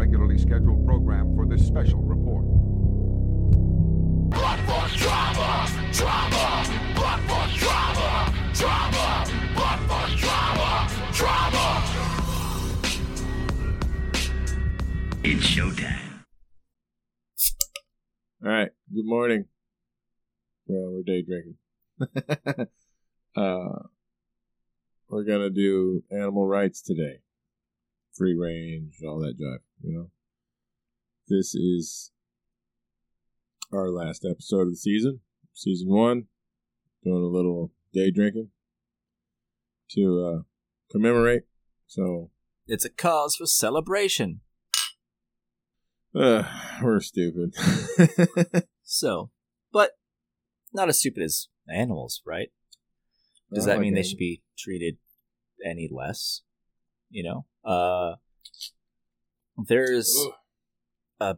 regularly scheduled program for this special report. Blood for Drama! Drama! Drama! Drama! Drama! Drama! It's showtime. All right. Good morning. Well, we're day drinking. uh, we're gonna do animal rights today. Free range, all that jive. You know. This is our last episode of the season, season one. Doing a little day drinking to uh, commemorate. So It's a cause for celebration. uh, we're stupid. So, but not as stupid as animals, right? Does that like mean they should be treated any less? You know, uh, there's a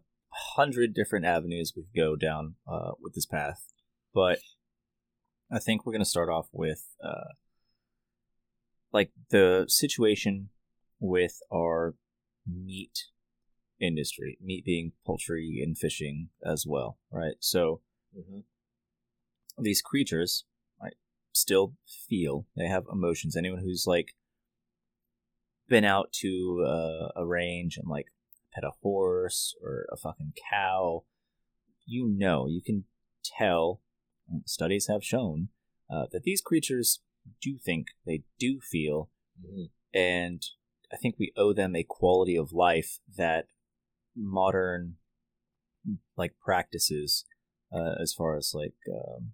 hundred different avenues we could go down uh, with this path, but I think we're going to start off with uh, like the situation with our meat industry, meat being poultry and fishing as well, right? So Mhm. these creatures right, still feel they have emotions. Anyone who's like been out to uh, a range and like pet a horse or a fucking cow, you know, you can tell. Studies have shown uh, that these creatures do think, they do feel, Mhm. and I think we owe them a quality of life that modern like practices uh, as far as like um,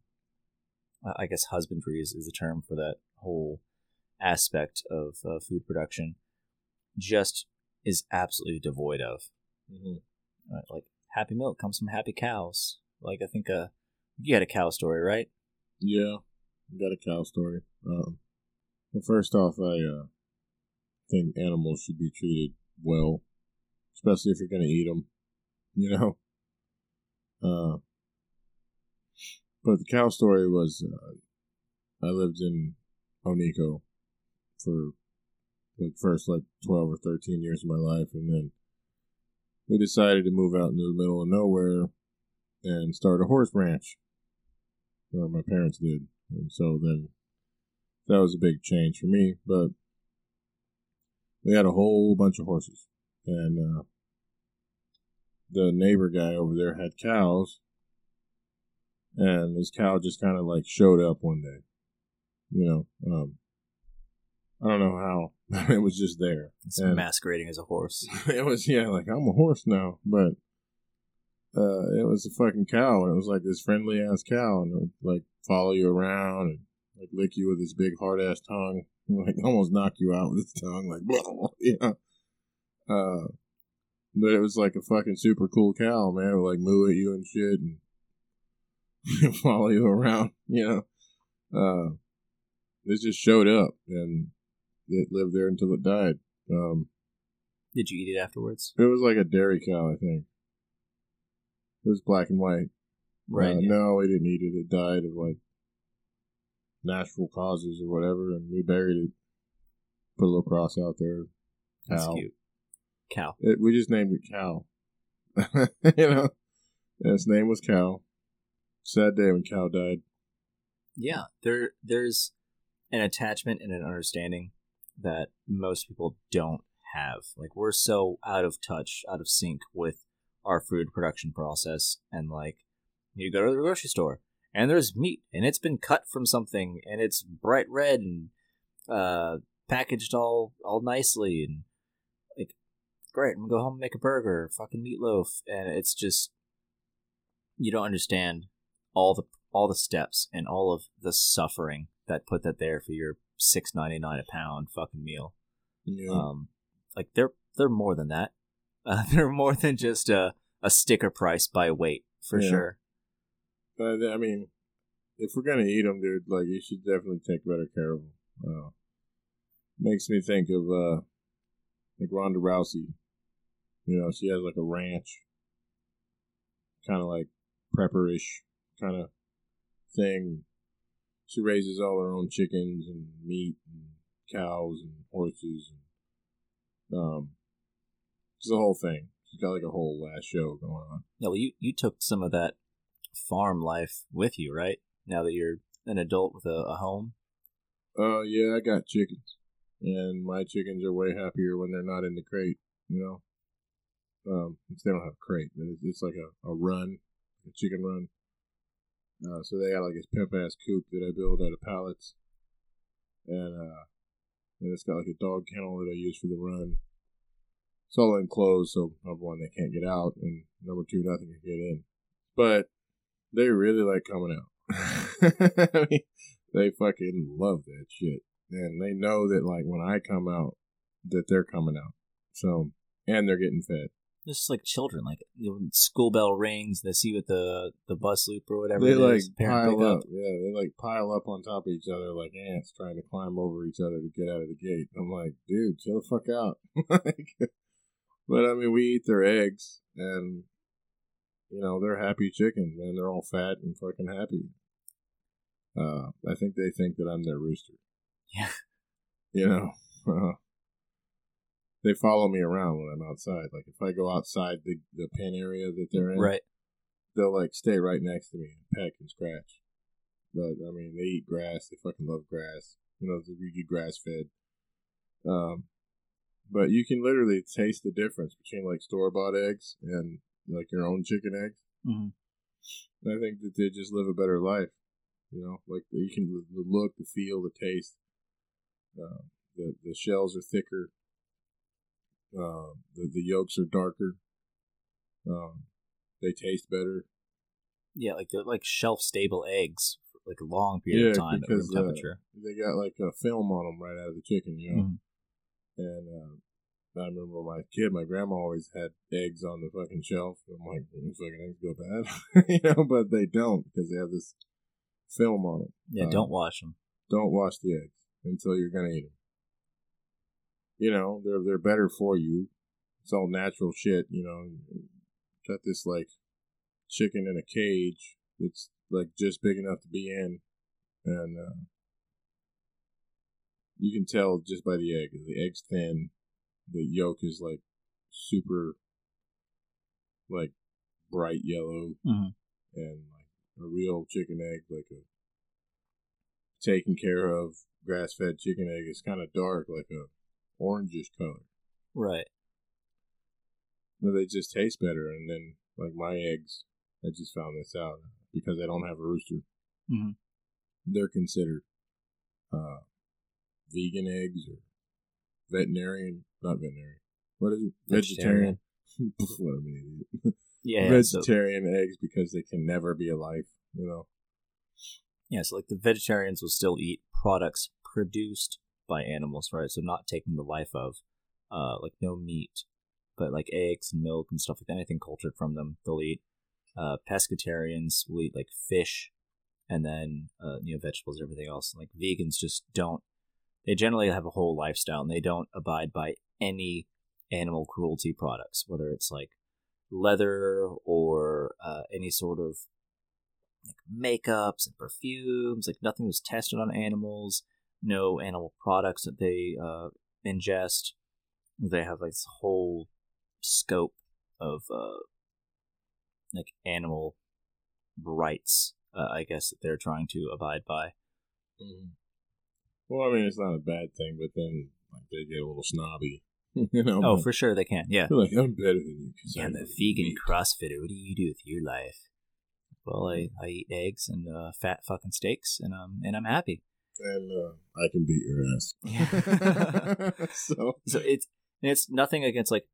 I guess husbandry is, is a term for that whole aspect of uh, food production just is absolutely devoid of Mhm. right? like happy milk comes from happy cows like i think uh you had a cow story right Yeah, got a cow story. Um, well, first off, I uh, think animals should be treated well, especially if you're going to eat them. You know. Uh, but the cow story was, uh, I lived in Onico for like first like twelve or thirteen years of my life, and then we decided to move out into the middle of nowhere and start a horse ranch or my parents did. And so then that was a big change for me. But we had a whole bunch of horses. And uh, the neighbor guy over there had cows. And this cow just kind of like showed up one day. You know, um, I don't know how. it was just there. it's And- masquerading as a horse it was yeah, like I'm a horse now, but uh, it was a fucking cow, and it was like this friendly ass cow, and it would like follow you around and like lick you with his big hard ass tongue, and, like almost knock you out with his tongue, like you know. Uh, but it was like a fucking super cool cow, man. It would like moo at you and shit, and follow you around, you know. Uh, it just showed up, and it lived there until it died. Um, did you eat it afterwards it was like a dairy cow, I think. It was black and white. right Uh, yeah. No, we didn't eat it. It died of like natural causes or whatever, and we buried it. Put a little cross out there. that's Cow. cute cow It, we just named it Cow. you know, and its name was Cow. Sad day when Cow died. yeah there there's an attachment and an understanding that most people don't have. Like we're so out of touch out of sync with our food production process and like you go to the grocery store and there's meat and it's been cut from something and it's bright red and uh packaged all all nicely and like great i'm gonna go home and make a burger fucking meatloaf. And it's just you don't understand all the all the steps and all of the suffering that put that there for your six ninety nine a pound fucking meal. Yeah. Um, like they're they're more than that. Uh, they're more than just a a sticker price by weight for Yeah. sure. But I mean, if we're gonna eat them, dude, like you should definitely take better care of them. Uh, makes me think of uh, like Ronda Rousey. You know, she has like a ranch, kind of like prepperish kind of thing. She raises all her own chickens and meat and cows and horses and um, it's the whole thing. She's got like a whole last show going on. Yeah, well, you you took some of that farm life with you, right? Now that you're an adult with a, a home. Uh, yeah, I got chickens, and my chickens are way happier when they're not in the crate. You know, um, they don't have a crate, but it's, it's like a, a run, a chicken run. Uh, so they got like this pimp ass coop that I build out of pallets, and uh, and it's got like a dog kennel that I use for the run. It's all enclosed, so number one they can't get out, and number two nothing can get in. But they really like coming out. I mean, they fucking love that shit, and they know that like when I come out, that they're coming out. So and they're getting fed. Just like children, like you know, when school bell rings, they see with the the bus loop or whatever. They like is, pile up. yeah. They like pile up on top of each other like ants trying to climb over each other to get out of the gate. I'm like, dude, chill the fuck out. Like, but I mean, we eat their eggs, and you know they're happy chickens, man. They're all fat and fucking happy. Uh, I think they think that I'm their rooster. Yeah. You know, uh, they follow me around when I'm outside. Like if I go outside the the pen area that they're in, Right. they'll like stay right next to me and peck and scratch. But I mean, they eat grass. They fucking love grass. You know, we get grass fed. Um, but you can literally taste the difference between like store bought eggs and like your own chicken eggs. hmm I think that they just live a better life. You know, like you can the look, the feel, the taste. Uh, the the shells are thicker. Uh, the the yolks are darker. Um, they taste better. Yeah, like they're like shelf stable eggs for like a long period of time at room uh, temperature. they got like a film on them right out of the chicken, you know. Mhm. And uh, I remember my kid, my grandma always had eggs on the fucking shelf. I'm like, these fucking eggs go bad, you know, but they don't because they have this film on them. Yeah, uh, don't wash them. Don't wash the eggs until you're gonna eat them. You know, they're they're better for you. It's all natural shit, you know. Got this like chicken in a cage. It's like just big enough to be in, and uh, you can tell just by the egg. The egg's thin. The yolk is like super, like bright yellow, Mhm. and like a real chicken egg, like a taken care of grass fed chicken egg is kind of dark, like a orangish color. Right. But they just taste better. And then, like my eggs, I just found this out because I don't have a rooster. Mhm. They're considered uh, vegan eggs or veterinarian, not veterinarian. What is it? Vegetarian. What an idiot. Yeah. so, Vegetarian eggs because they can never be alive. You know. yeah. So like the vegetarians will still eat products produced by animals, right? So not taking the life of, uh, like no meat, but like eggs and milk and stuff like that. Anything cultured from them, they'll eat. Uh, pescatarians will eat like fish, and then uh, you know vegetables, and everything else. Like vegans just don't. They generally have a whole lifestyle, and they don't abide by any animal cruelty products, whether it's like leather or uh, any sort of like makeups and perfumes. Like nothing was tested on animals. No animal products that they uh, ingest. They have like this whole scope of uh, like animal rights, uh, I guess that they're trying to abide by. Well, I mean, it's not a bad thing, but then like they get a little snobby. you know. Oh, for sure they can. Yeah. like I'm better than you. Yeah, I'm a vegan CrossFitter. What do you do with your life? Well, I, I eat eggs and uh, fat fucking steaks, and um and I'm happy. And uh, I can beat your ass. so so it's and it's nothing against like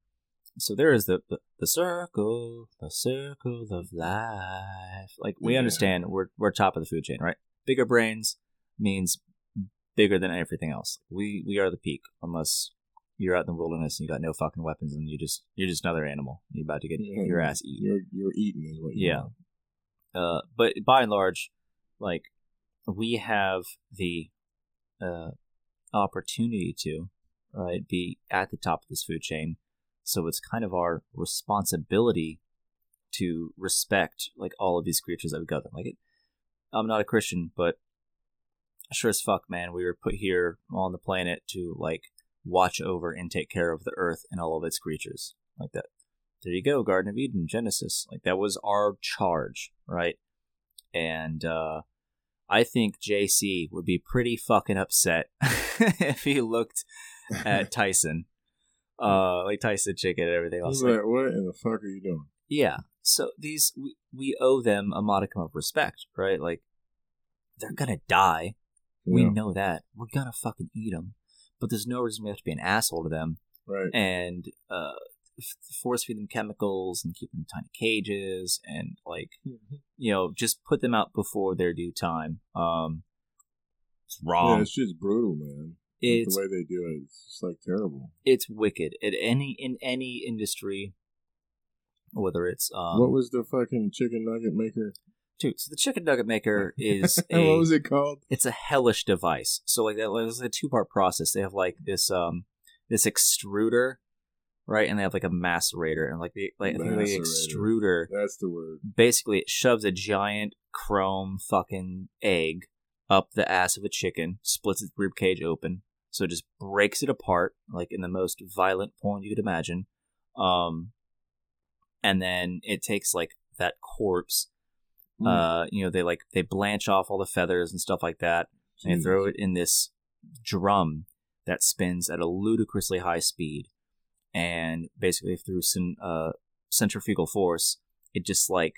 so there is the, the the circle the circle of life. Like we Yeah. understand we're we're top of the food chain right? Bigger brains means bigger than everything else. We we are the peak unless you're out in the wilderness and you got no fucking weapons and you just you're just another animal. You're about to get your ass eaten. You're you're eating is what you Yeah. uh, but by and large, like we have the uh, opportunity to right be at the top of this food chain, so it's kind of our responsibility to respect like all of these creatures that we've got them. Like it, I'm not a Christian, but sure as fuck, man, we were put here on the planet to like watch over and take care of the earth and all of its creatures like that. there you go, Garden of Eden, Genesis. Like that was our charge, right? And uh, I think JC would be pretty fucking upset if he looked at Tyson, uh, like Tyson Chicken and everything else. He's Like, what in the fuck are you doing? yeah. So these we, we owe them a modicum of respect, right? Like they're gonna die. We Yeah, know that. We're gonna fucking eat them. But there's no reason we have to be an asshole to them right. and uh, force feed them chemicals and keep them in tiny cages and like you know just put them out before their due time. Um, it's Yeah, wrong. it's just brutal, man. Like, it's the way they do it. It's just like terrible. it's wicked at any in any industry, whether it's um, what was the fucking chicken nugget maker? dude. So the chicken nugget maker is what was it called? it's a hellish device. So like that it's a two part process. They have like this um this extruder, right, and they have like a macerator, and like the like I think the extruder That's the word. basically it shoves a giant chrome fucking egg up the ass of a chicken, splits its rib cage open, so it just breaks it apart like in the most violent porn you could imagine. Um, and then it takes like that corpse. Mm. Uh, you know, they like they blanch off all the feathers and stuff like that, and they throw it in this drum that spins at a ludicrously high speed, and basically through some uh, centrifugal force, it just like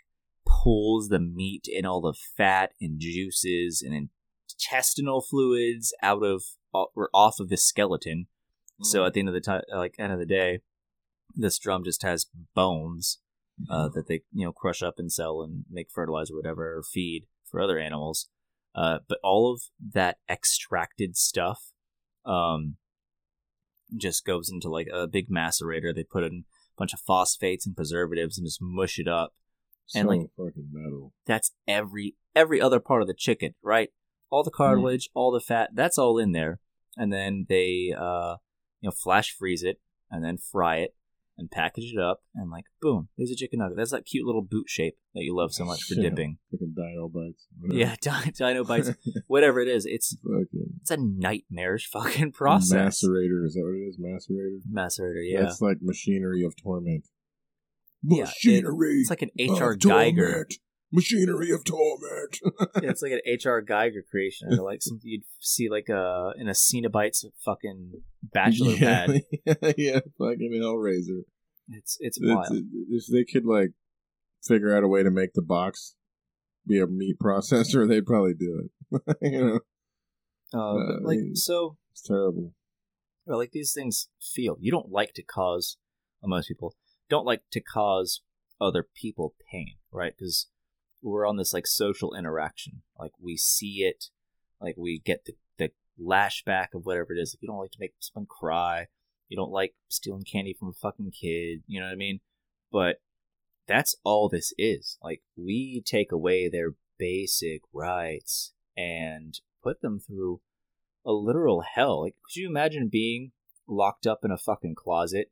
pulls the meat and all the fat and juices and intestinal fluids out of or off of the skeleton. So Mm. at the end of the time, like end of the day, this drum just has bones uh, that they you know crush up and sell and make fertilizer, or whatever, or feed for other animals. Uh, but all of that extracted stuff um, just goes into like a big macerator. They put in a bunch of phosphates and preservatives and just mush it up. so and, like- fucking metal. That's every every other part of the chicken, right? All the cartilage, all the fat, that's all in there. And then they uh, you know flash freeze it and then fry it and package it up and like boom, there's a chicken nugget. That's that cute little boot shape that you love so much for Yeah. dipping. Fucking dino bites. whatever. Yeah, di- dino bites, whatever it is. It's fucking it's a nightmarish fucking process. macerator. Is that what it is? Macerator. Macerator, yeah. That's like machinery of torment. Yeah, it- Machinery. It's like an HR Giger. torment. Machinery of torment. Yeah, it's like an HR Giger creation, or like something you'd see like uh in a Cenobites fucking bachelor yeah, pad. yeah, fucking Hellraiser. It's it's It's- wild. if they could like figure out a way to make the box be a meat processor, they'd probably do it. you know, Uh, uh, like I mean- so, it's terrible. well, like these things feel. You don't like to cause. well, most people don't like to cause other people pain, right? Because we're on this like social interaction. Like we see it, like we get the the lashback of whatever it is. Like you don't like to make someone cry. You don't like stealing candy from a fucking kid. You know what I mean? But that's all this is. Like we take away their basic rights and put them through a literal hell. Like could you imagine being locked up in a fucking closet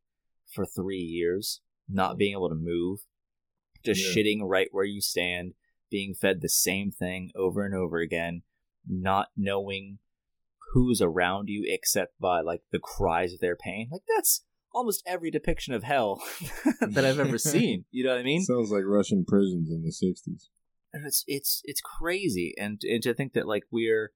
for 3 years, not being able to move, just Yeah. shitting right where you stand, being fed the same thing over and over again, not knowing who's around you except by like the cries of their pain. Like that's almost every depiction of hell that I've ever seen. You know what I mean? Sounds like Russian prisons in the '60s. and it's it's it's crazy and and to think that like we're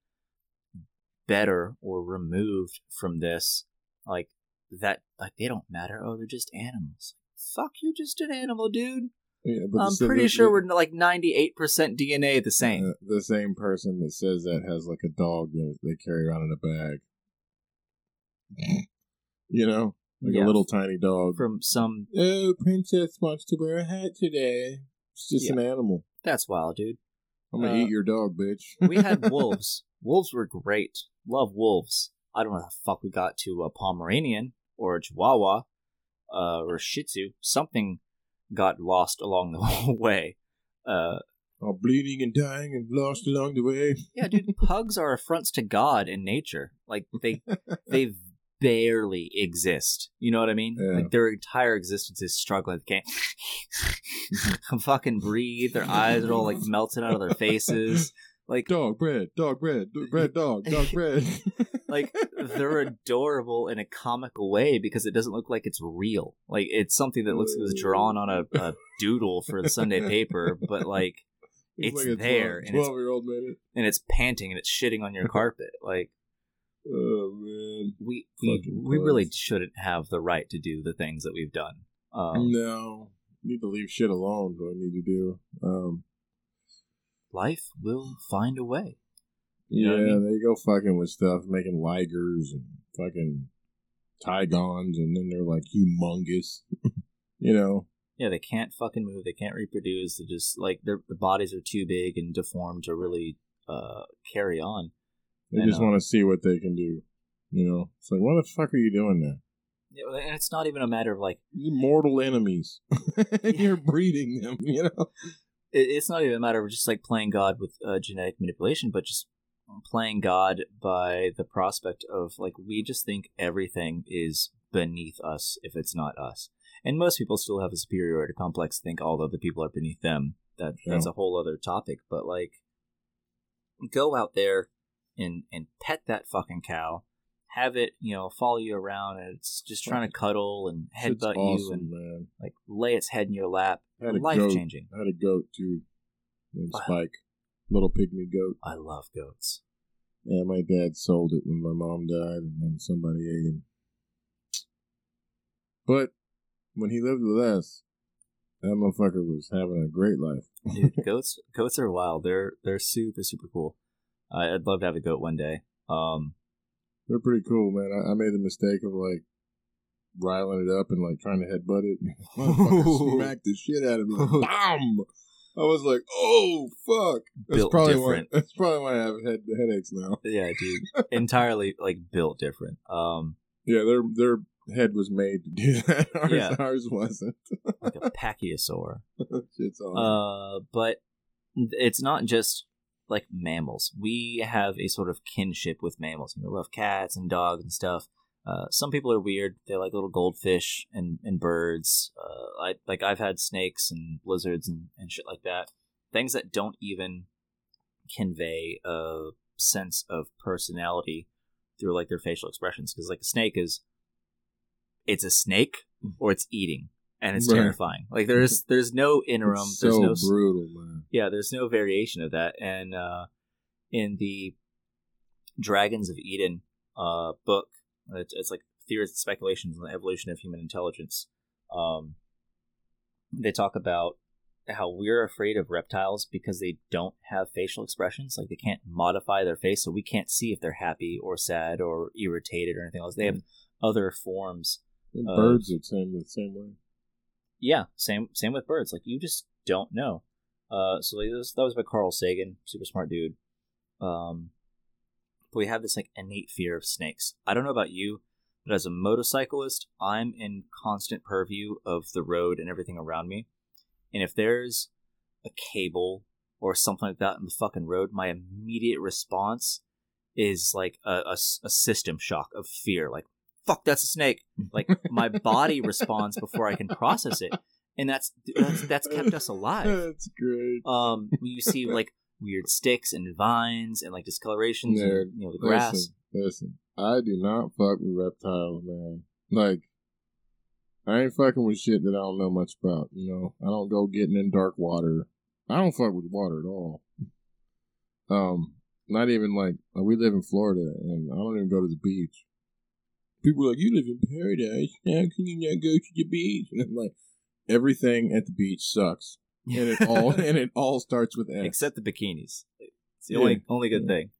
better or removed from this like that like they don't matter oh they're just animals fuck you're just an animal dude Yeah, i'm the- pretty the- sure the- we're like 98% dna the same Uh, the same person that says that has like a dog that they carry around in a bag. you know, like Yeah. a little tiny dog. from some oh, princess wants to wear a hat today. It's just Yeah. an animal. that's wild dude I'm gonna Uh, eat your dog, bitch. we had wolves wolves were great love wolves i don't know how the fuck we got to a pomeranian or a chihuahua uh, or shih tzu something got lost along the way uh, All bleeding and dying and lost along the way. Yeah, dude, pugs are affronts to God and nature. Like they they barely exist. You know what I mean? Yeah. Like their entire existence is struggling. They can't fucking breathe. Their eyes are all like melting out of their faces. Like Dog bread, dog bread, bread dog, dog bread. like they're adorable in a comical way because it doesn't look like it's real. Like it's something that looks like it was drawn on a, a doodle for the Sunday paper, but like it's like a there, and it's- Twelve year old made it. and it's panting and it's shitting on your carpet. Like Oh man. we we, Fucking we really shouldn't have the right to do the things that we've done. Um, no, need to leave shit alone. What I need to do. Um, Life will find a way. You yeah, know I mean? they go fucking with stuff, making ligers and fucking tigons, and then they're like humongous. you know, Yeah, they can't fucking move. They can't reproduce. They just like their the bodies are too big and deformed to really uh, carry on. they I just know. want to see what they can do. You know, it's like, what the fuck are you doing there? Yeah, And it's not even a matter of like You're mortal enemies. and you're breeding them. You know. It, it's not even a matter of just like playing God with uh, genetic manipulation, but just playing God by the prospect of like we just think everything is beneath us if it's not us. And most people still have a superiority complex, think all other people are beneath them. That that's a whole other topic. But like, go out there and and pet that fucking cow. Have it, you know, follow you around, and it's just trying to cuddle and headbutt you awesome, and man. like lay its head in your lap. Life goat. changing. I had a goat too, named Wow. Spike, little pygmy goat. I love goats. Yeah, my dad sold it when my mom died, and then somebody ate him. But when he lived with us, that motherfucker was having a great life. Dude, goats goats are wild. They're they're super super cool. I I'd love to have a goat one day. Um, They're pretty cool, man. I, I made the mistake of like riling it up and like trying to headbutt it. Motherfucker smacked the shit out of me. Like, Bam! I was like, oh fuck. That's Built probably different. why. That's probably why I have head headaches now. yeah, dude, entirely like built different. Um, Yeah, their their head was made to do that. Ours, Yeah. ours wasn't. like a pachyosaur. Shit's awesome. Uh, but it's not just like mammals. We have a sort of kinship with mammals. We love cats and dogs and stuff. Uh, some people are weird. They like little goldfish and, and birds. Uh, I like I've had snakes and lizards and, and shit like that. Things that don't even convey a sense of personality through like their facial expressions. Because like a snake is, it's a snake or it's eating, and it's Right. terrifying. Like there's there's no interim. It's there's so no brutal, man. Yeah, there's no variation of that. And uh, in the Dragons of Eden uh, book, it's, it's like theories and speculations on the evolution of human intelligence. Um, they talk about how we're afraid of reptiles because they don't have facial expressions. Like they can't modify their face, so we can't see if they're happy or sad or irritated or anything else. They have other forms And birds are same the same way. yeah, same same with birds. Like you just don't know. Uh, so like, that was by Carl Sagan, super smart dude. Um, but we have this like innate fear of snakes. I don't know about you, but as a motorcyclist, I'm in constant purview of the road and everything around me. And if there's a cable or something like that in the fucking road, my immediate response is like a system shock of fear. Like, fuck, that's a snake. Like my body responds before I can process it, and that's that's, that's kept us alive. That's great. Um, you see like weird sticks and vines and like discolorations, Nerd. and, you know, the grass. Listen, listen. I do not fuck with reptiles, man. Like, I ain't fucking with shit that I don't know much about. You know, I don't go getting in dark water. I don't fuck with water at all. Um, not even like uh, we live in Florida, and I don't even go to the beach. People are like, "You live in paradise. How can you not go to the beach?" And I'm like, everything at the beach sucks, and it all and it all starts with S. except the bikinis. It's the Yeah. only only good Yeah. thing.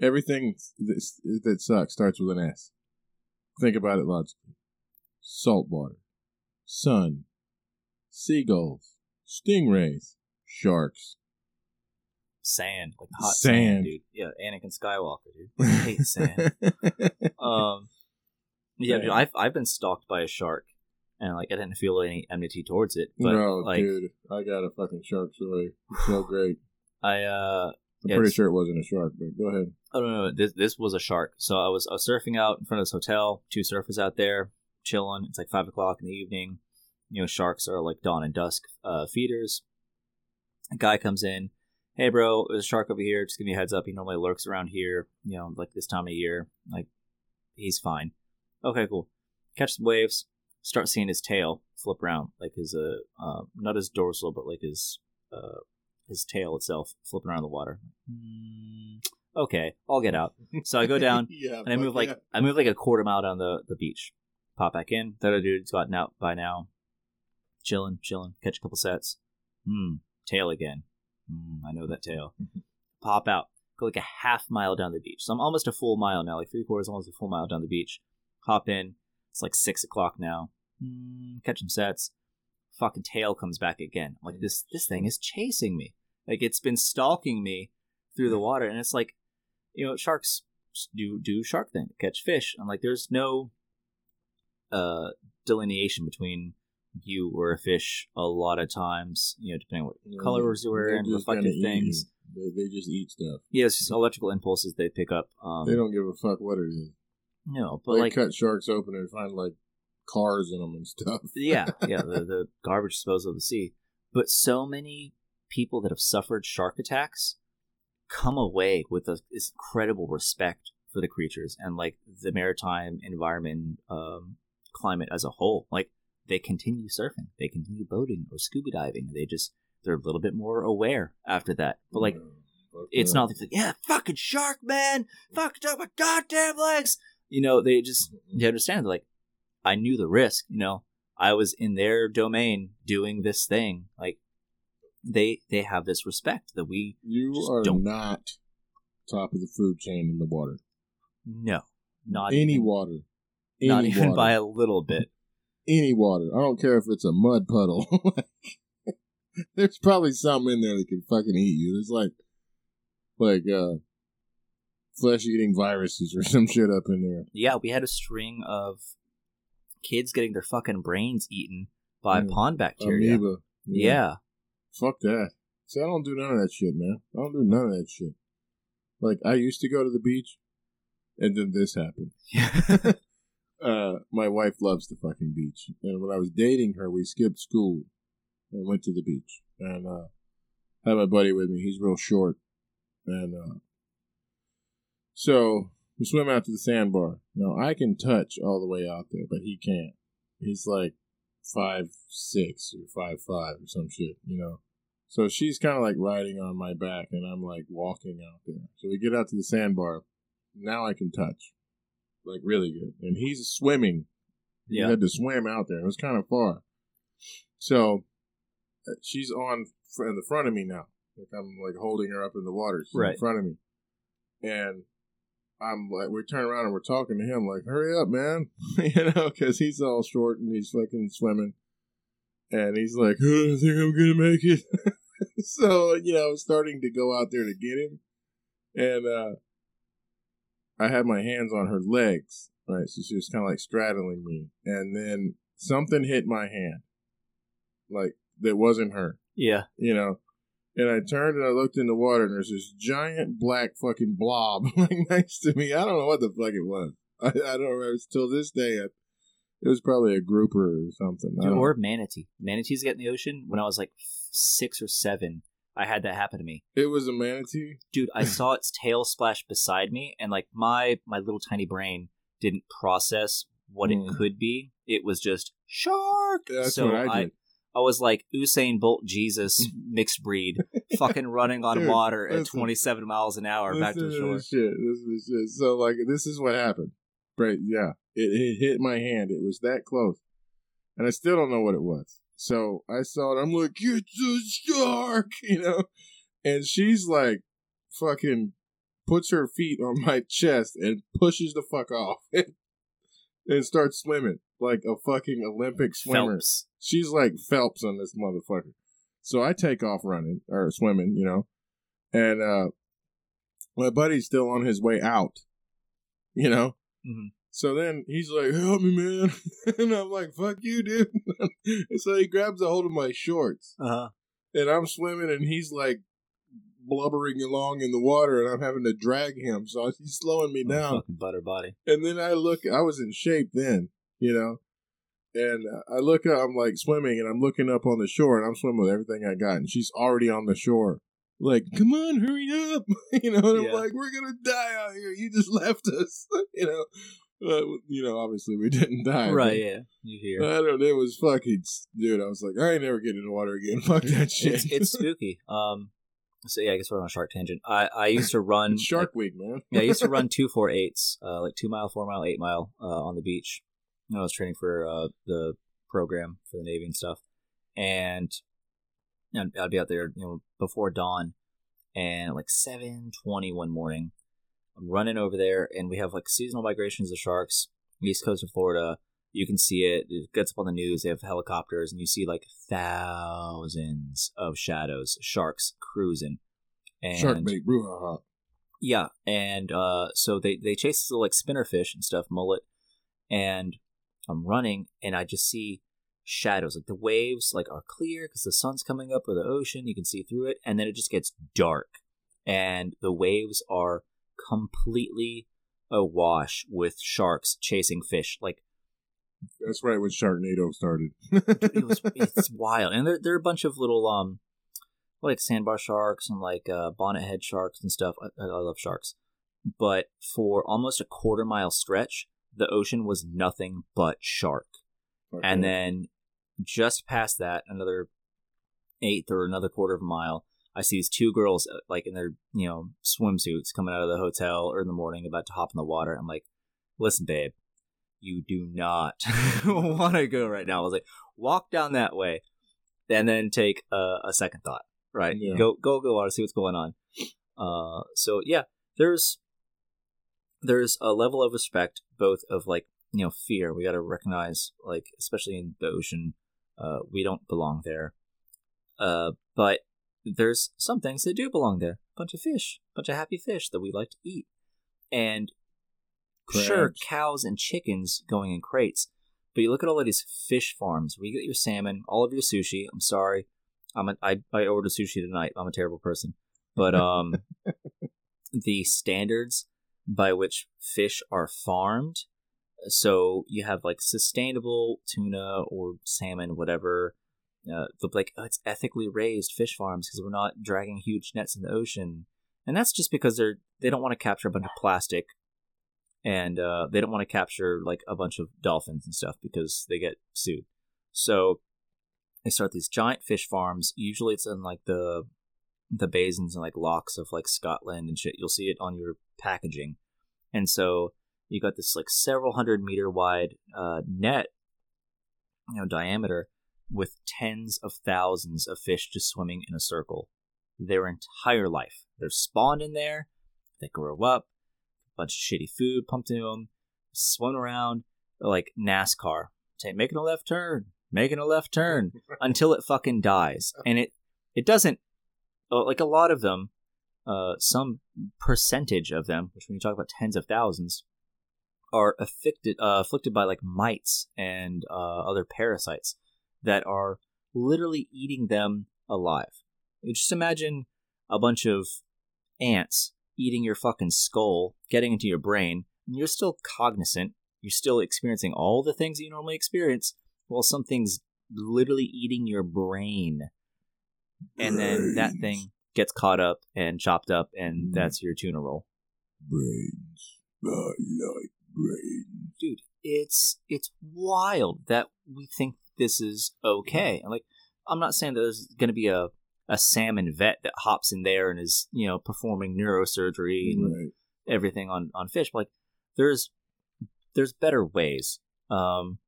Everything that, that sucks starts with an S. Think about it logically. Salt water, sun, seagulls, stingrays, sharks. Sand, like hot Sand. sand, dude. Yeah, Anakin Skywalker, dude. I hate sand. Um, yeah, dude, I've I've been stalked by a shark, and like I didn't feel any enmity towards it, but no, like dude, I got a fucking shark story. It's so great. I uh I'm Yeah, pretty sure it wasn't a shark, but go ahead. Oh no, no, this this was a shark. So I was I was surfing out in front of this hotel. Two surfers out there chilling. It's like five o'clock in the evening. You know, sharks are like dawn and dusk uh, feeders. A guy comes in "Hey, bro, there's a shark over here. Just give me a heads up. He normally lurks around here. You know, like this time of year. Like, he's fine. Okay, cool. Catch some waves. Start seeing his tail flip around, like his uh, uh not his dorsal, but like his uh his tail itself flipping around the water. Hmm, okay, I'll get out. So I go down yeah, and I move like yeah. I move like a quarter mile down the, the beach. Pop back in. That other dude's gotten out by now. Chilling, chilling. Catch a couple sets. Hmm. Tail again. Hmm. I know that tail. Pop out. Go like a half mile down the beach. So I'm almost a full mile now, like three quarters, almost a full mile down the beach. Hop in. It's like six o'clock now. Hmm. Catch some sets. Fucking tail comes back again. I'm like this this thing is chasing me. Like it's been stalking me through the water, and it's like, you know, sharks do do shark thing, catch fish. I'm like, there's no uh delineation between you or a fish a lot of times, you know, depending on what Yeah, colors you wear and reflective things. They, they just eat stuff. Yeah, electrical impulses they pick up. Um, They don't give a fuck what it is. No, but they like, cut sharks open and find like cars in them and stuff. yeah, yeah, the, the garbage disposal of the sea. But so many people that have suffered shark attacks come away with a, this incredible respect for the creatures and like the maritime environment, um, climate as a whole. Like they continue surfing, they continue boating or scuba diving. They just they're a little bit more aware after that. But like Fuck it's not like yeah, fucking shark man, fucking up my goddamn legs. You know, they just they understand. Like, I knew the risk. You know, I was in their domain doing this thing. Like, they they have this respect that we You Just are don't- not top of the food chain in the water. no, not any even, water. Any not even water. by a little bit. any water. I don't care if it's a mud puddle. There's probably something in there that can fucking eat you. There's like like uh flesh eating viruses or some shit up in there. Yeah, we had a string of kids getting their fucking brains eaten by Mm. pond bacteria. Amoeba. Yeah. Fuck that. See, I don't do none of that shit, man. I don't do none of that shit. Like I used to go to the beach and then this happened. uh, my wife loves the fucking beach, and when I was dating her, we skipped school and went to the beach, and uh, had my buddy with me. He's real short, and uh, so we swim out to the sandbar. Now I can touch all the way out there, but he can't. He's like five six or five five or some shit, you know. So she's kind of like riding on my back, and I'm like walking out there. So we get out to the sandbar. Now I can touch like really good. And he's swimming. He Yeah. had to swim out there. It was kind of far. So uh, she's on in the front of me now. Like I'm like holding her up in the water. She's in front of me. And I'm like, we turn around and we're talking to him like, hurry up, man. you know, because he's all short and he's fucking swimming. And he's like, oh, I think I'm going to make it. so, you know, I was starting to go out there to get him. And, uh, I had my hands on her legs, right? So she was kind of like straddling me, and then something hit my hand, like that wasn't her, Yeah. you know. And I turned and I looked in the water, and there's this giant black fucking blob like next to me. I don't know what the fuck it was. I, I don't remember. Till this day, I, it was probably a grouper or something. I Dude, or manatee. Manatees get in the ocean. When I was like six or seven, I had that happen to me. it was a manatee. dude i saw its tail splash beside me and like my my little tiny brain didn't process what Mm. it could be it was just shark That's so what I did. I was like usain bolt jesus mixed breed fucking running on Dude, water at listen. 27 miles an hour back to the shore this shit. This is shit. So like this is what happened. Right? Yeah. It, it hit my hand. It was that close, and I still don't know what it was. So I saw it. I'm like, it's a shark, you know. And she's like, fucking puts her feet on my chest and pushes the fuck off and starts swimming like a fucking Olympic swimmer phelps she's like Phelps on this motherfucker. So I take off running or swimming, you know, and uh my buddy's still on his way out, you know. Mhm. So then he's like, "Help me, man," and I'm like, "Fuck you, dude." and so he grabs a hold of my shorts, uh-huh and I'm swimming, and he's like blubbering along in the water, and I'm having to drag him. So he's slowing me down. fucking butter body And then I look, I was in shape then, you know. And I look up, I'm like swimming, and I'm looking up on the shore, and I'm swimming with everything I got. And she's already on the shore, like, "Come on, hurry up!" you know, and I'm like, "We're gonna die out here. You just left us." you know, uh, you know, obviously we didn't die, right, yeah. You hear. I don't. It was fucking, dude. I was like, I ain't never getting in the water again. Fuck that shit. it's, it's spooky. Um, so yeah, I guess we're on a shark tangent. I, I used to run Shark Week, man. yeah, I used to run two four eights, uh, like two mile, four mile, eight mile, uh, on the beach. When I was training for uh, the program for the Navy and stuff, and I'd, I'd be out there, you know, before dawn, and like seven twenty one morning, I'm running over there, and we have like seasonal migrations of sharks, east coast of Florida. You can see it. It gets up on the news. They have helicopters, and you see like thousands of shadows, sharks cruising. And Shark bait, brouhaha. yeah, and uh, so they they chase this little like spinnerfish and stuff, mullet, and I'm running, and I just see shadows. Like the waves like are clear because the sun's coming up or the ocean, you can see through it, and then it just gets dark, and the waves are completely awash with sharks chasing fish. Like That's right when Sharknado started. it was it's wild, and there there are a bunch of little um like sandbar sharks and like uh, bonnet head sharks and stuff. I, I love sharks, but for almost a quarter mile stretch, the ocean was nothing but shark. And then just past that, another eighth or another quarter of a mile, I see these two girls uh, like in their you know swimsuits coming out of the hotel or in the morning about to hop in the water. I'm like, listen, babe, you do not want to go right now. I was like, walk down that way, and then take a, a second thought. Right, Yeah. go go go water, see what's going on. Uh, so yeah, there's there's a level of respect, both of like you know fear. We got to recognize, like especially in the ocean, uh, we don't belong there. Uh, but there's some things that do belong there. bunch of fish, bunch of happy fish that we like to eat, and sure, cows and chickens going in crates. But you look at all of these fish farms where you get your salmon, all of your sushi. I'm sorry, I'm a, I I ordered sushi tonight. I'm a terrible person, but um, the standards by which fish are farmed. So you have like sustainable tuna or salmon, whatever. Uh, the like oh, it's ethically raised fish farms because we're not dragging huge nets in the ocean, and that's just because they're they don't want to capture a bunch of plastic, and uh, they don't want to capture like a bunch of dolphins and stuff because they get sued. So they start these giant fish farms. Usually it's in like the the basins and like lochs of like Scotland and shit. You'll see it on your packaging, and so you got this like several hundred meter wide uh, net, you know, diameter with tens of thousands of fish just swimming in a circle their entire life. They're spawned in there, they grow up, bunch of shitty food pumped into them, swim around like NASCAR, say making a left turn, making a left turn until it fucking dies, and it it doesn't uh, like a lot of them. Uh, some percentage of them, which when you talk about tens of thousands, are afflicted uh, afflicted by like mites and uh, other parasites that are literally eating them alive. Just imagine a bunch of ants eating your fucking skull, getting into your brain, and you're still cognizant. You're still experiencing all the things that you normally experience, while something's literally eating your brain. And then that thing gets caught up and chopped up, and Mm. that's your tuna roll. brains. I like brains. dude, it's it's wild that we think this is okay. And like, I'm not saying that there's going to be a a salmon vet that hops in there and is you know performing neurosurgery and Right. everything on on fish. But like, there's there's better ways, um,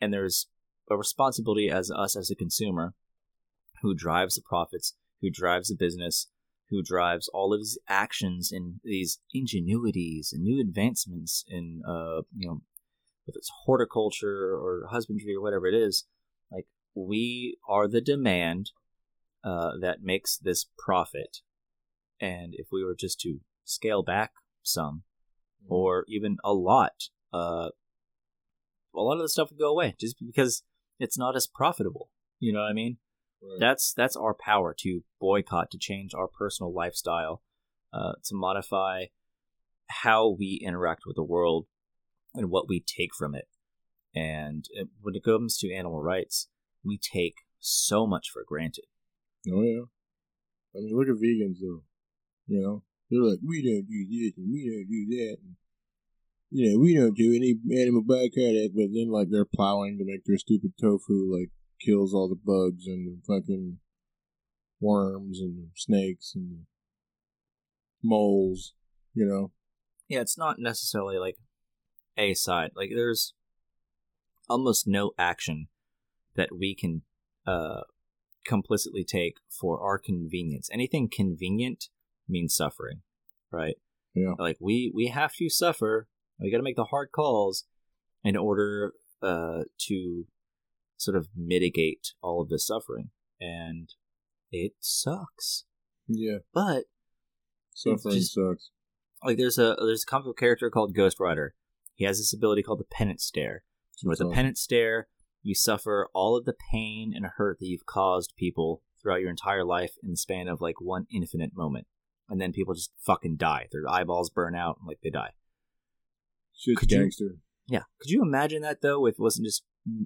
and there's a responsibility as us as a consumer who drives the profits, who drives the business, who drives all of these actions and these ingenuities and new advancements in uh you know whether it's horticulture or husbandry or whatever it is like we are the demand uh, that makes this profit. And if we were just to scale back some or even a lot uh a lot of the stuff would go away just because it's not as profitable. You know what i mean? Right. that's that's our power to boycott to change our personal lifestyle uh, to modify how we interact with the world and what we take from it. And uh, when it comes to animal rights we take so much for granted Oh yeah. I mean, look at vegans though. You know, they're like, we don't do this and we don't do that. And, you know, we don't do any animal byproduct. But then, like, they're plowing to make their stupid tofu, like, kills all the bugs and the fucking worms and snakes and the moles. You know, Yeah, it's not necessarily like a side. Like there's almost no action that we can uh complicitly take for our convenience. Anything convenient means suffering, right? Yeah. Like we we have to suffer. We got to make the hard calls in order uh to sort of mitigate all of this suffering and it sucks. yeah, But suffering just- sucks. like there's a there's a comic book character called Ghost Rider. He has this ability called the penance stare. And with That's the awesome. penance stare, you suffer all of the pain and hurt that you've caused people throughout your entire life in the span of like one infinite moment. And then people just fucking die. Their eyeballs burn out and like they die. Shit's Could you- Yeah. Could you imagine that though if it wasn't just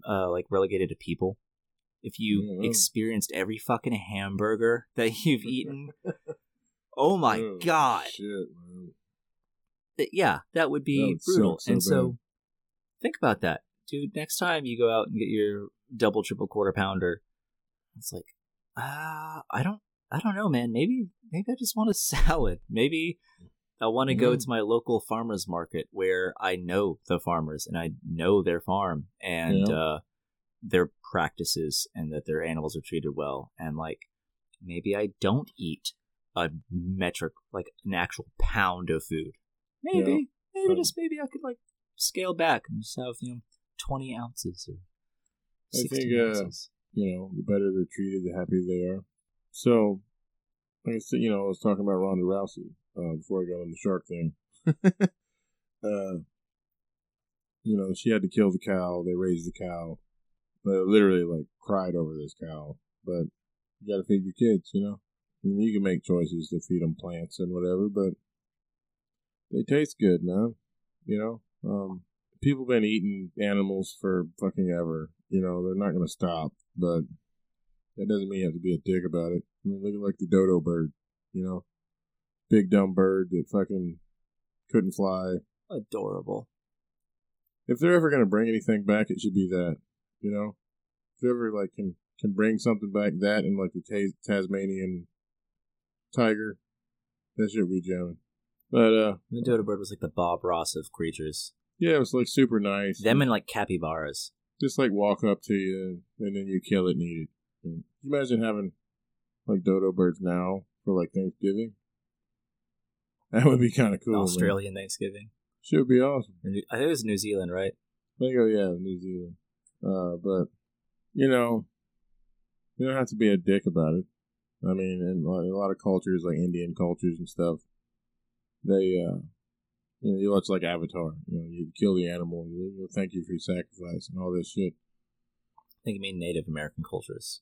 uh like relegated to people? If you Yeah. experienced every fucking hamburger that you've eaten. oh my Oh, god. Shit, yeah, that would be That would brutal. so and so, think about that, dude. Next time you go out and get your double, triple, quarter pounder, it's like, ah, I don't, I don't know, man. Maybe, maybe I just want a salad. Maybe I want to go Mm. to my local farmers market where I know the farmers and I know their farm and Yeah. uh, their practices and that their animals are treated well. And like, maybe I don't eat a metric, like an actual pound of food. Maybe, maybe Um, just maybe I could like scale back and just have you know twenty ounces or I think, uh, ounces. you know, the better they're treated, the happier they are. So, like I said, you know, I was talking about Ronda Rousey uh, before I got on the shark thing. uh, you know, she had to kill the cow. They raised the cow. But literally, like, cried over this cow. But you got to feed your kids, you know? I mean, you can make choices to feed them plants and whatever, but they taste good, man. You know? Um, people been eating animals for fucking ever. You know, they're not going to stop, but that doesn't mean you have to be a dick about it. I mean, look at like the dodo bird, you know? Big dumb bird that fucking couldn't fly. Adorable. If they're ever going to bring anything back, it should be that, you know? If they ever like can can bring something back, that and like the Tas Tasmanian tiger, that should be jamming. But uh, The dodo bird was like the Bob Ross of creatures. Yeah, it was like super nice. Them and like capybaras. just like walk up to you and then you kill it and eat it. And you imagine having like dodo birds now for like Thanksgiving? That would be kind of cool. man. Australian Thanksgiving. should be awesome. I think it was New Zealand, right? I think, oh yeah, New Zealand. Uh, but you know, you don't have to be a dick about it. I mean, in a lot of cultures, like Indian cultures and stuff, they, uh, you know, you watch like Avatar. You know, you kill the animal, you know, thank you for your sacrifice and all this shit. I think you mean Native American cultures,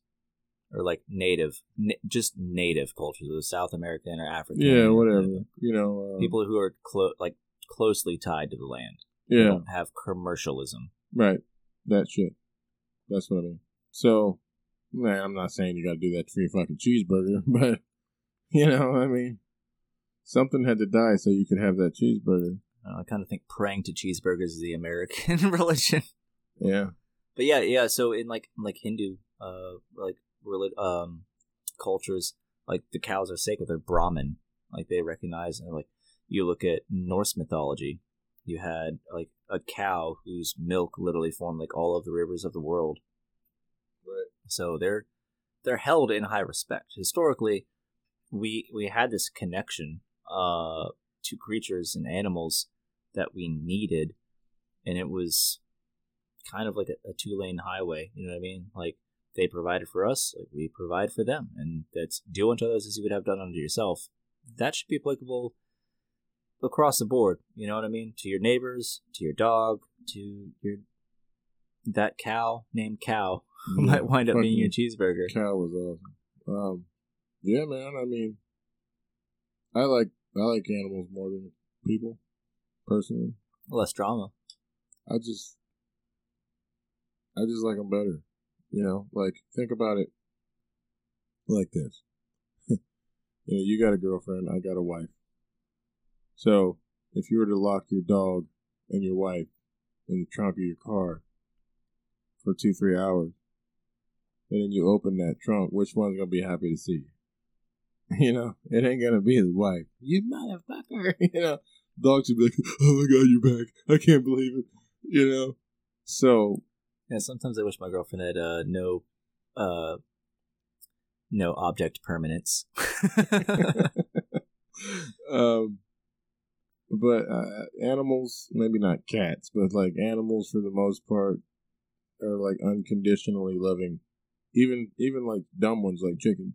or like native, na- just native cultures, the South American or African. Yeah, or whatever. You know, uh, People who are clo- like closely tied to the land. They Yeah, don't have commercialism. right. That shit. That's what I mean. So, man, I'm not saying you got to do that for your fucking cheeseburger, but you know, I mean, something had to die so you could have that cheeseburger. Uh, I kind of think praying to cheeseburgers is the American religion. Yeah. But yeah, yeah. So in like like Hindu, uh, like relig- um, cultures, like the cows are sacred. They're Brahmin. Like they recognize and like you look at Norse mythology, you had like a cow whose milk literally formed like all of the rivers of the world. Right. So they're they're held in high respect. Historically, we we had this connection uh to creatures and animals that we needed, and it was kind of like a, a two lane highway. You know what I mean? Like they provided for us, like we provide for them, and that's do unto others as you would have done unto yourself. That should be applicable across the board. You know what I mean? To your neighbors, to your dog, to your that cow named Cow who Yeah, might wind up being your cheeseburger. Cow was awesome. Um, yeah, man. I mean, I like I like animals more than people, personally. Less drama. I just, I just like them better. You know, like think about it like this: You know, you got a girlfriend, I got a wife. So if you were to lock your dog and your wife in the trunk of your car for two, three hours, and then you open that trunk, which one's gonna be happy to see you? You know, it ain't gonna be his wife. You motherfucker. You know, dogs would be like, "Oh my god, you're back! I can't believe it." You know, so Yeah, sometimes I wish my girlfriend had uh, no, uh, no object permanence. um, but uh, animals, maybe not cats, but like animals for the most part are like unconditionally loving. Even even like dumb ones like chickens.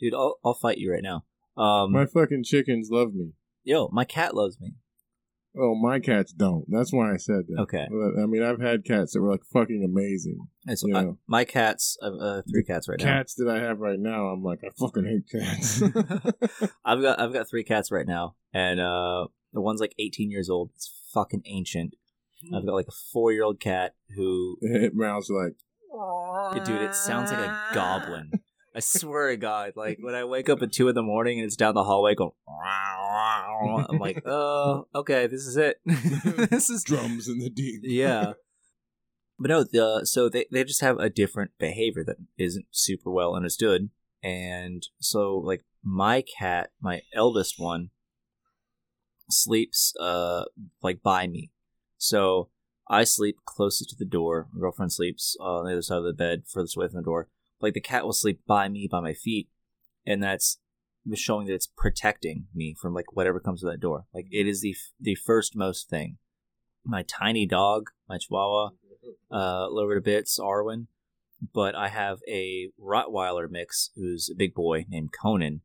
Dude, I'll I'll fight you right now. Um, My fucking chickens love me. yo, my cat loves me. Oh, my cats don't. That's why I said that. Okay. I mean, I've had cats that were like fucking amazing. And so Yeah. I, my cats, uh, three cats right now. Cats that I have right now, I'm like, I fucking hate cats. I've got I've got three cats right now, and uh, the one's like 18 years old. It's fucking ancient. I've got like a four year old cat who, it mouths like, dude, it sounds like a goblin. I swear to God, like when I wake up at two in the morning and it's down the hallway going, I'm like, oh, okay, this is it. this is drums in the deep. yeah. But no, the so they they just have a different behavior that isn't super well understood, and so like my cat, my eldest one, sleeps uh like by me, so I sleep closest to the door. My girlfriend sleeps uh, on the other side of the bed, furthest away from the door. Like the cat will sleep by me, by my feet, and that's showing that it's protecting me from like whatever comes to that door. Like it is the f- the first most thing. My tiny dog, my Chihuahua, uh, lower to bits, Arwen, but I have a Rottweiler mix who's a big boy named Conan,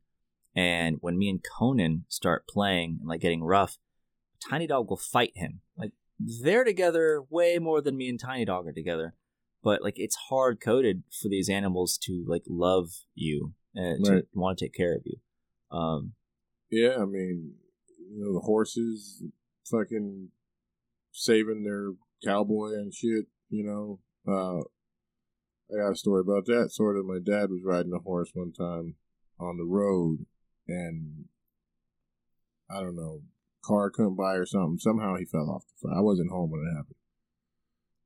and when me and Conan start playing and like getting rough, Tiny Dog will fight him. Like they're together way more than me and Tiny Dog are together. But like it's hard coded for these animals to like love you and to want to take care of you. Um, Yeah, I mean, you know, the horses fucking saving their cowboy and shit, you know. Uh, I got a story about that. Sort of, my dad was riding a horse one time on the road, and I don't know, car couldn't by or something. Somehow he fell off the. I wasn't home when it happened,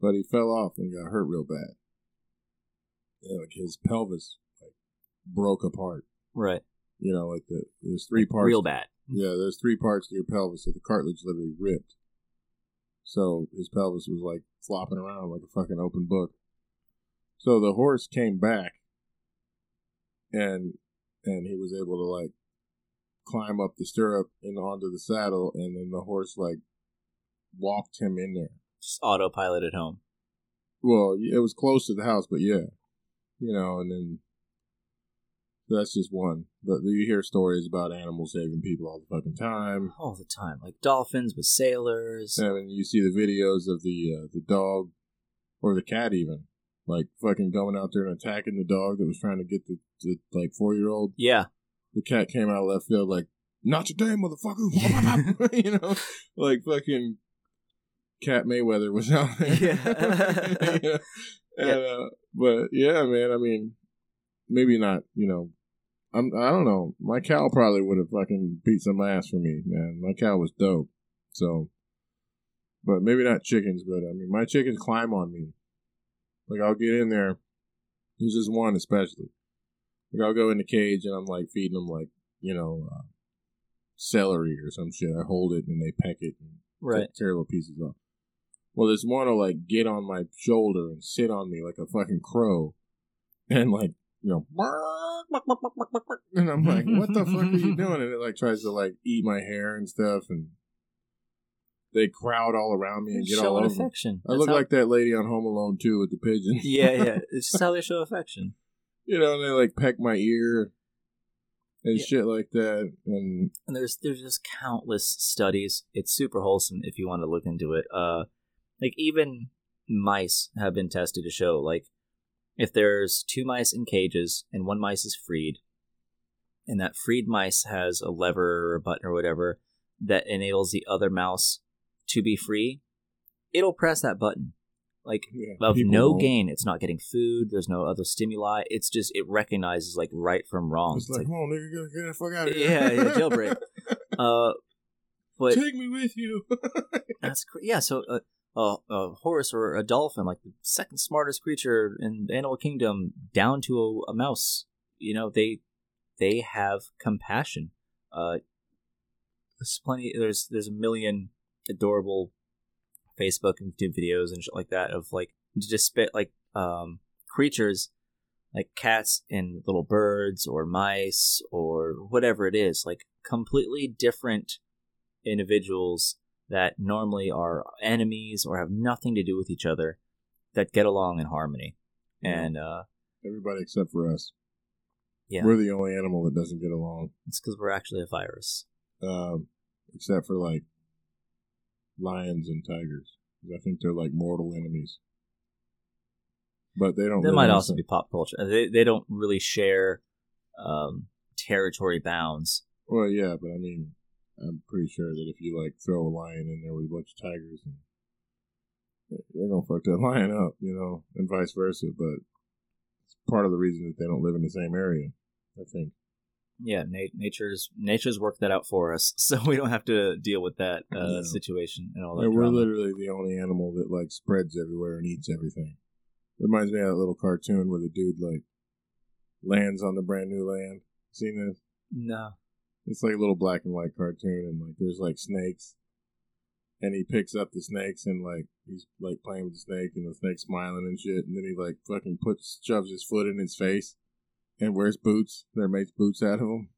but he fell off and got hurt real bad. Yeah, like his pelvis like broke apart. right. You know, like the there's three parts. Real bad. Yeah, there's three parts to your pelvis, so the cartilage literally ripped. So his pelvis was like flopping around like a fucking open book. So the horse came back, and and he was able to like climb up the stirrup and onto the saddle, and then the horse like walked him in there. Just autopilot at home. Well, it was close to the house, but yeah, you know, and then that's just one. But you hear stories about animals saving people all the fucking time. All the time. Like dolphins with sailors. I mean, you see the videos of the uh, the dog or the cat even like fucking going out there and attacking the dog that was trying to get the, the like four year old. Yeah. The cat came out of left field like not today, motherfucker. you know, like fucking Cat Mayweather was out there. Yeah. You know? And, uh, but yeah, man. I mean, maybe not. You know, I'm. I don't know. My cow probably would have fucking beat some ass for me, man. My cow was dope. So, but maybe not chickens. But I mean, my chickens climb on me. Like I'll get in there. There's just one especially. Like I'll go in the cage and I'm like feeding them like you know uh, celery or some shit. I hold it and they peck it and Right. tear little pieces off. Well, this one will like get on my shoulder and sit on me like a fucking crow, and like you know, and I'm like, what the fuck are you doing? And it like tries to like eat my hair and stuff, and they crowd all around me and get all over. affection. I That's look how- like that lady on Home Alone too with the pigeon. Yeah, yeah. It's just how they show affection. you know, and they like peck my ear and Yeah. shit like that, and And there's there's just countless studies. It's super wholesome if you want to look into it. Uh, like even mice have been tested to show like if there's two mice in cages and one mice is freed, and that freed mice has a lever or a button or whatever that enables the other mouse to be free, it'll press that button. like Yeah, of no won't. gain. It's not getting food. There's no other stimuli. It's just it recognizes like right from wrong. It's It's like, like, come on, nigga, get, the fuck out of here. Yeah, yeah, jailbreak. uh, but Take me with you. that's cr- yeah. So uh, a, a horse or a dolphin, like the second smartest creature in the animal kingdom, down to a, a mouse. You know, they they have compassion. Uh, there's plenty. There's there's a million adorable Facebook and YouTube videos and shit like that of like just spit like um creatures like cats and little birds or mice or whatever it is like completely different individuals that normally are enemies or have nothing to do with each other that get along in harmony Yeah. and uh Everybody except for us. Yeah. We're the only animal that doesn't get along. it's because we're actually a virus Um, except for like lions and tigers. I think they're like mortal enemies. But they don't. They live might also same- be pop culture. They they don't really share um, territory bounds. Well, yeah, but I mean, I'm pretty sure that if you like throw a lion in there with a bunch of tigers, and they're gonna fuck that lion up, you know, and vice versa. But it's part of the reason that they don't live in the same area. I think. Yeah, na- nature's nature's worked that out for us, so we don't have to deal with that uh, Yeah. situation and all that. And we're literally the only animal that like spreads everywhere and eats everything. Reminds me of that little cartoon where the dude like lands on the brand new land. Seen this? no. It's like a little black and white cartoon, and like there's like snakes, and he picks up the snakes and like he's like playing with the snake, and the snake's smiling and shit, and then he like fucking puts shoves his foot in his face, and wears boots. Their mates boots out of him,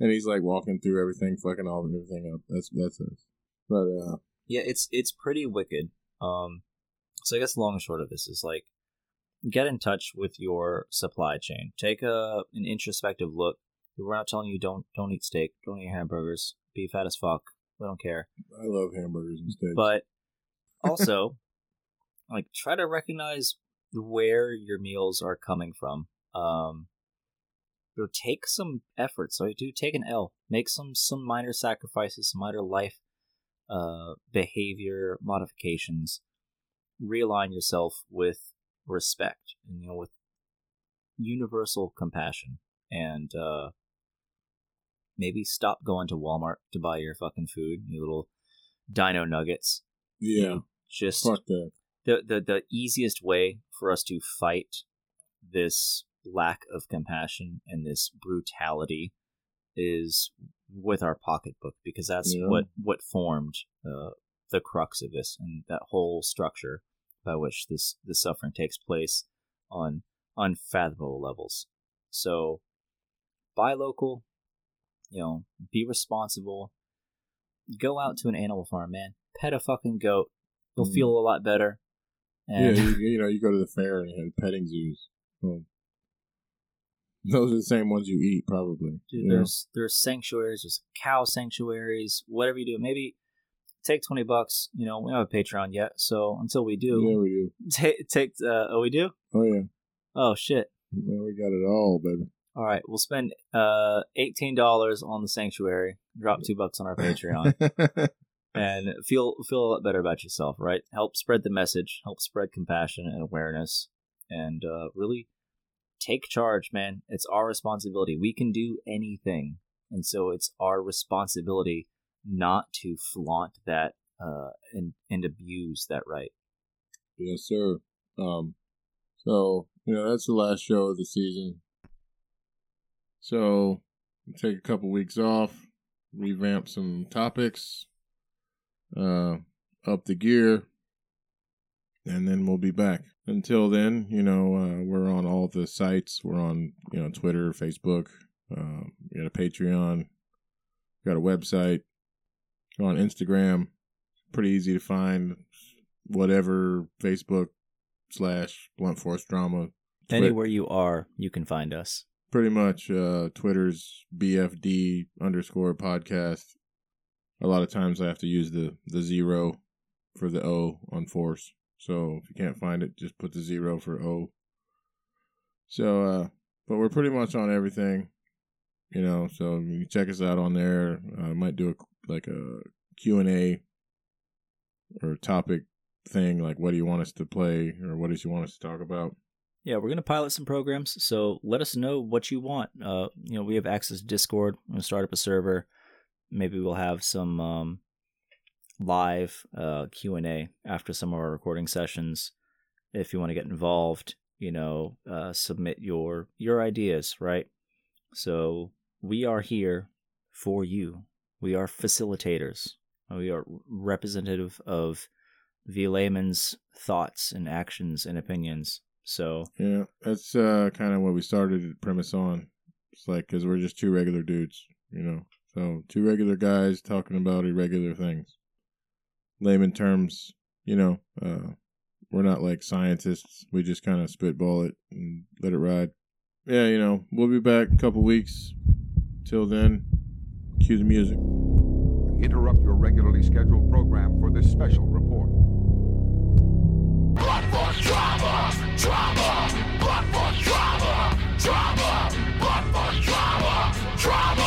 and he's like walking through everything, fucking all everything up. That's that's us. But uh, Yeah, it's it's pretty wicked. Um, so I guess long and short of this is like, get in touch with your supply chain. Take a an introspective look. We're not telling you don't don't eat steak, don't eat hamburgers, be fat as fuck. We don't care. I love hamburgers and steaks. But also, like try to recognize where your meals are coming from. Um, or take some effort. So do take an L. Make some some minor sacrifices, some minor life uh, behavior modifications. Realign yourself with respect, and you know with universal compassion, and uh, maybe stop going to Walmart to buy your fucking food. You little dino nuggets. yeah, Just fuck that. the, the the easiest way for us to fight this lack of compassion and this brutality is with our pocketbook because that's Yeah. what what formed uh, the crux of this and that whole structure by which this this suffering takes place on unfathomable levels. So buy local, you know, be responsible. Go out to an animal farm, man. Pet a fucking goat. You'll Mm. feel a lot better. Yeah, you, you know, you go to the fair and you have petting zoos. Well, those are the same ones you eat, probably. Dude, you know? there's there's sanctuaries, there's cow sanctuaries, whatever you do. Maybe take twenty bucks. You know, we don't have a Patreon yet, so until we do, Yeah, we do. take take. Uh, oh, we do. Oh yeah, Oh shit! yeah, we got it all, baby. All right, we'll spend uh eighteen dollars on the sanctuary. Drop two bucks on our Patreon, and feel feel a lot better about yourself. Right? Help spread the message. Help spread compassion and awareness, and uh, really take charge, man. It's our responsibility. We can do anything, and so it's our responsibility not to flaunt that uh, and and abuse that right. yes, sir. Um, so you know that's the last show of the season. So take a couple weeks off, revamp some topics, uh, up the gear, and then we'll be back. Until then, you know, uh, we're on all the sites. We're on, you know, Twitter, Facebook. Um, we got a Patreon. Got a website. We're on Instagram. Pretty easy to find. Whatever Facebook slash Blunt Force Drama. Anywhere you are, you can find us. Pretty much uh twitter's bfd underscore podcast a lot of times i have to use the the zero for the o on force so if you can't find it just put the zero for o so uh but we're pretty much on everything you know so you can check us out on there i might do a like a q&a or topic thing? Like, what do you want us to play, or what does you want us to talk about? Yeah, we're gonna pilot some programs, so let us know what you want. Uh, you know, we have access to Discord. I'm gonna start up a server. Maybe we'll have some um, live uh, Q and A after some of our recording sessions. If you want to get involved, you know, uh, submit your your ideas. Right. So we are here for you. We are facilitators. We are representative of the Layman's thoughts and actions and opinions. So Yeah, that's uh, kind of what we started the premise on. It's like because we're just two regular dudes, you know. So two regular guys talking about irregular things. Layman terms, you know, uh, we're not like scientists. We just kind of spitball it and let it ride. Yeah, you know, we'll be back in a couple weeks. Till then, cue the music. Interrupt your regularly scheduled program for this special report. Drama, but for drama, drama, but for drama, drama.